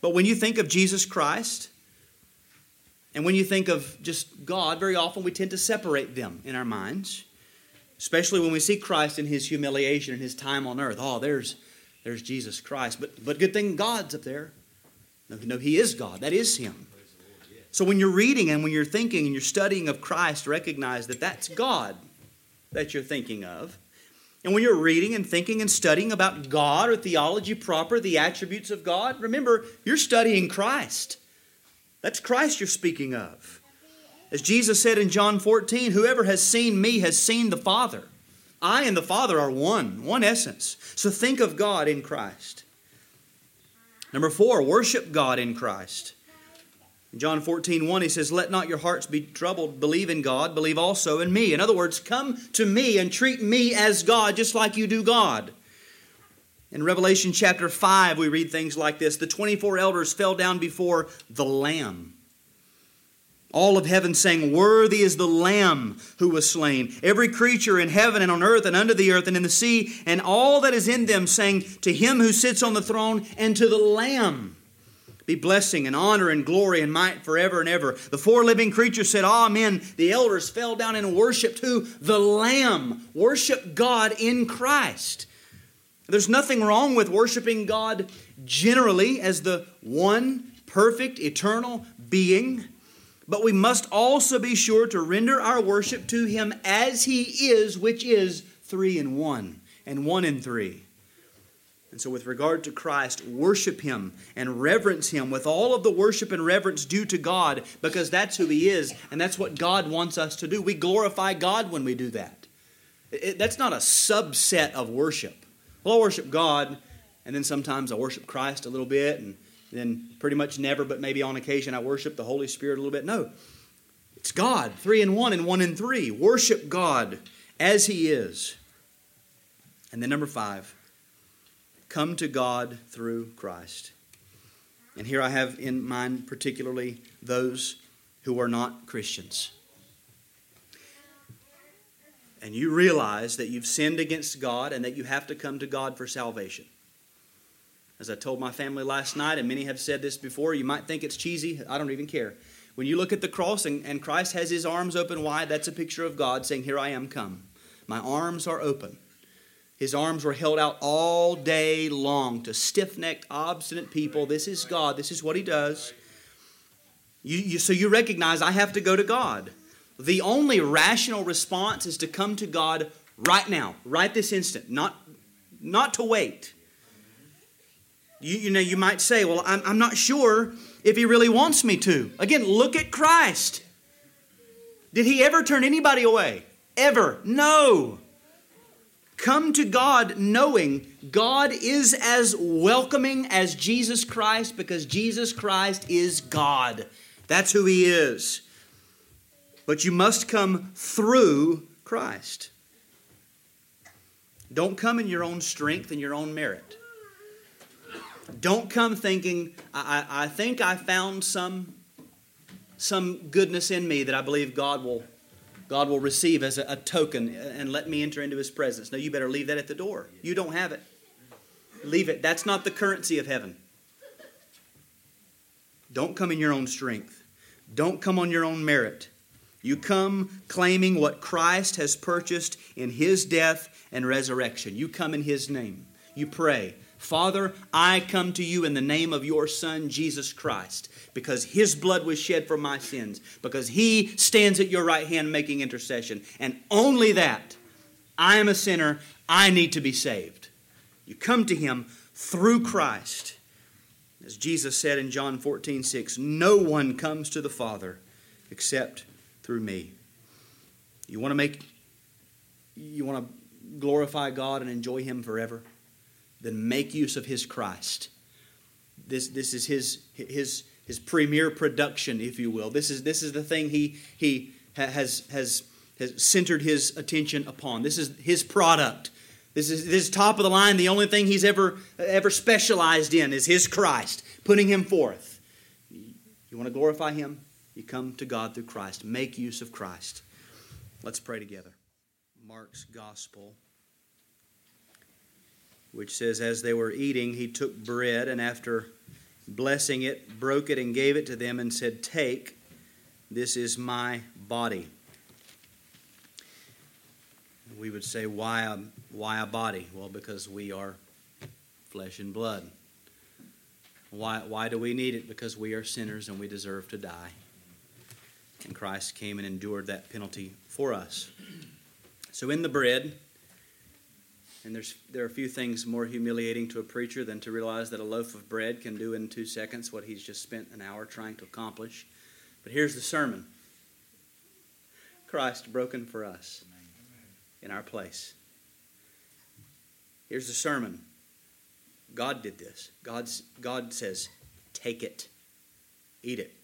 But when you think of Jesus Christ, and when you think of just God, very often we tend to separate them in our minds, especially when we see Christ in his humiliation and his time on earth. Oh, there's there's Jesus Christ. But, but good thing God's up there. No, no, He is God. That is Him. So when you're reading and when you're thinking and you're studying of Christ, recognize that that's God that you're thinking of. And when you're reading and thinking and studying about God or theology proper, the attributes of God, remember, you're studying Christ. That's Christ you're speaking of. As Jesus said in John 14, whoever has seen me has seen the Father. I and the Father are one, one essence. So think of God in Christ. Number four, worship God in Christ. In John 14, 1, he says, Let not your hearts be troubled. Believe in God, believe also in me. In other words, come to me and treat me as God, just like you do God. In Revelation chapter 5, we read things like this The 24 elders fell down before the Lamb all of heaven saying, Worthy is the Lamb who was slain. Every creature in heaven and on earth and under the earth and in the sea, and all that is in them, saying, To him who sits on the throne and to the Lamb be blessing and honor and glory and might forever and ever. The four living creatures said, Amen. The elders fell down and worshiped who? The Lamb. Worship God in Christ. There's nothing wrong with worshiping God generally as the one perfect, eternal being. But we must also be sure to render our worship to Him as He is, which is three in one and one in three. And so, with regard to Christ, worship Him and reverence Him with all of the worship and reverence due to God because that's who He is and that's what God wants us to do. We glorify God when we do that. It, that's not a subset of worship. Well, I worship God and then sometimes I worship Christ a little bit, and then pretty much never, but maybe on occasion I worship the Holy Spirit a little bit. No, it's God, three in one and one in three. Worship God as He is. And then number five, come to God through Christ. And here I have in mind particularly those who are not Christians. And you realize that you've sinned against God and that you have to come to God for salvation. As I told my family last night, and many have said this before, you might think it's cheesy. I don't even care. When you look at the cross and, and Christ has his arms open wide, that's a picture of God saying, Here I am, come. My arms are open. His arms were held out all day long to stiff necked, obstinate people. This is God. This is what He does. You, you, so you recognize I have to go to God. The only rational response is to come to God right now, right this instant, not, not to wait. You, you know, you might say, well, I'm, I'm not sure if He really wants me to. Again, look at Christ. Did He ever turn anybody away? Ever? No. Come to God knowing God is as welcoming as Jesus Christ because Jesus Christ is God. That's who He is. But you must come through Christ. Don't come in your own strength and your own merit. Don't come thinking, I, I, think I found some, some goodness in me that I believe God will God will receive as a, a, token and let me enter into his presence. No, you better leave that at the door. You don't have it. Leave it. That's not the currency of heaven. Don't come in your own strength. Don't come on your own merit. You come claiming what Christ has purchased in his death and resurrection. You come in his name. You pray, Father, I come to you in the name of your Son, Jesus Christ, because his blood was shed for my sins, because he stands at your right hand making intercession. And only that, I am a sinner, I need to be saved. You come to him through Christ. As Jesus said in John 14, 6, no one comes to the Father except through me. You want to make, you want to glorify God and enjoy him forever? then make use of his Christ. This, this is his, his, his premier production, if you will. This is, this is the thing he, he has, has, has centered his attention upon. This is his product. This is, this is top of the line. The only thing he's ever, ever specialized in is his Christ, putting him forth. You want to glorify him? You come to God through Christ. Make use of Christ. Let's pray together. Mark's Gospel which says, As they were eating, he took bread, and after blessing it, broke it and gave it to them, and said, Take, this is my body. We would say, Why a, why a body? Well, because we are flesh and blood. Why, why do we need it? Because we are sinners and we deserve to die. And Christ came and endured that penalty for us. So, in the bread, and there's, there are a few things more humiliating to a preacher than to realize that a loaf of bread can do in two seconds what he's just spent an hour trying to accomplish. But here's the sermon Christ broken for us in our place. Here's the sermon God did this. God's, God says, Take it, eat it.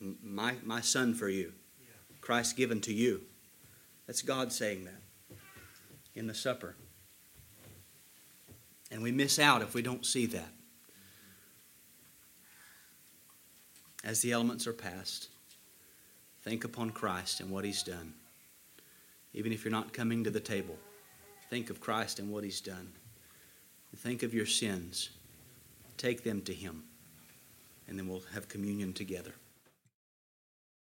My, my son for you. Christ given to you. That's God saying that in the supper. And we miss out if we don't see that. As the elements are passed, think upon Christ and what He's done. Even if you're not coming to the table, think of Christ and what He's done. Think of your sins. Take them to Him. And then we'll have communion together.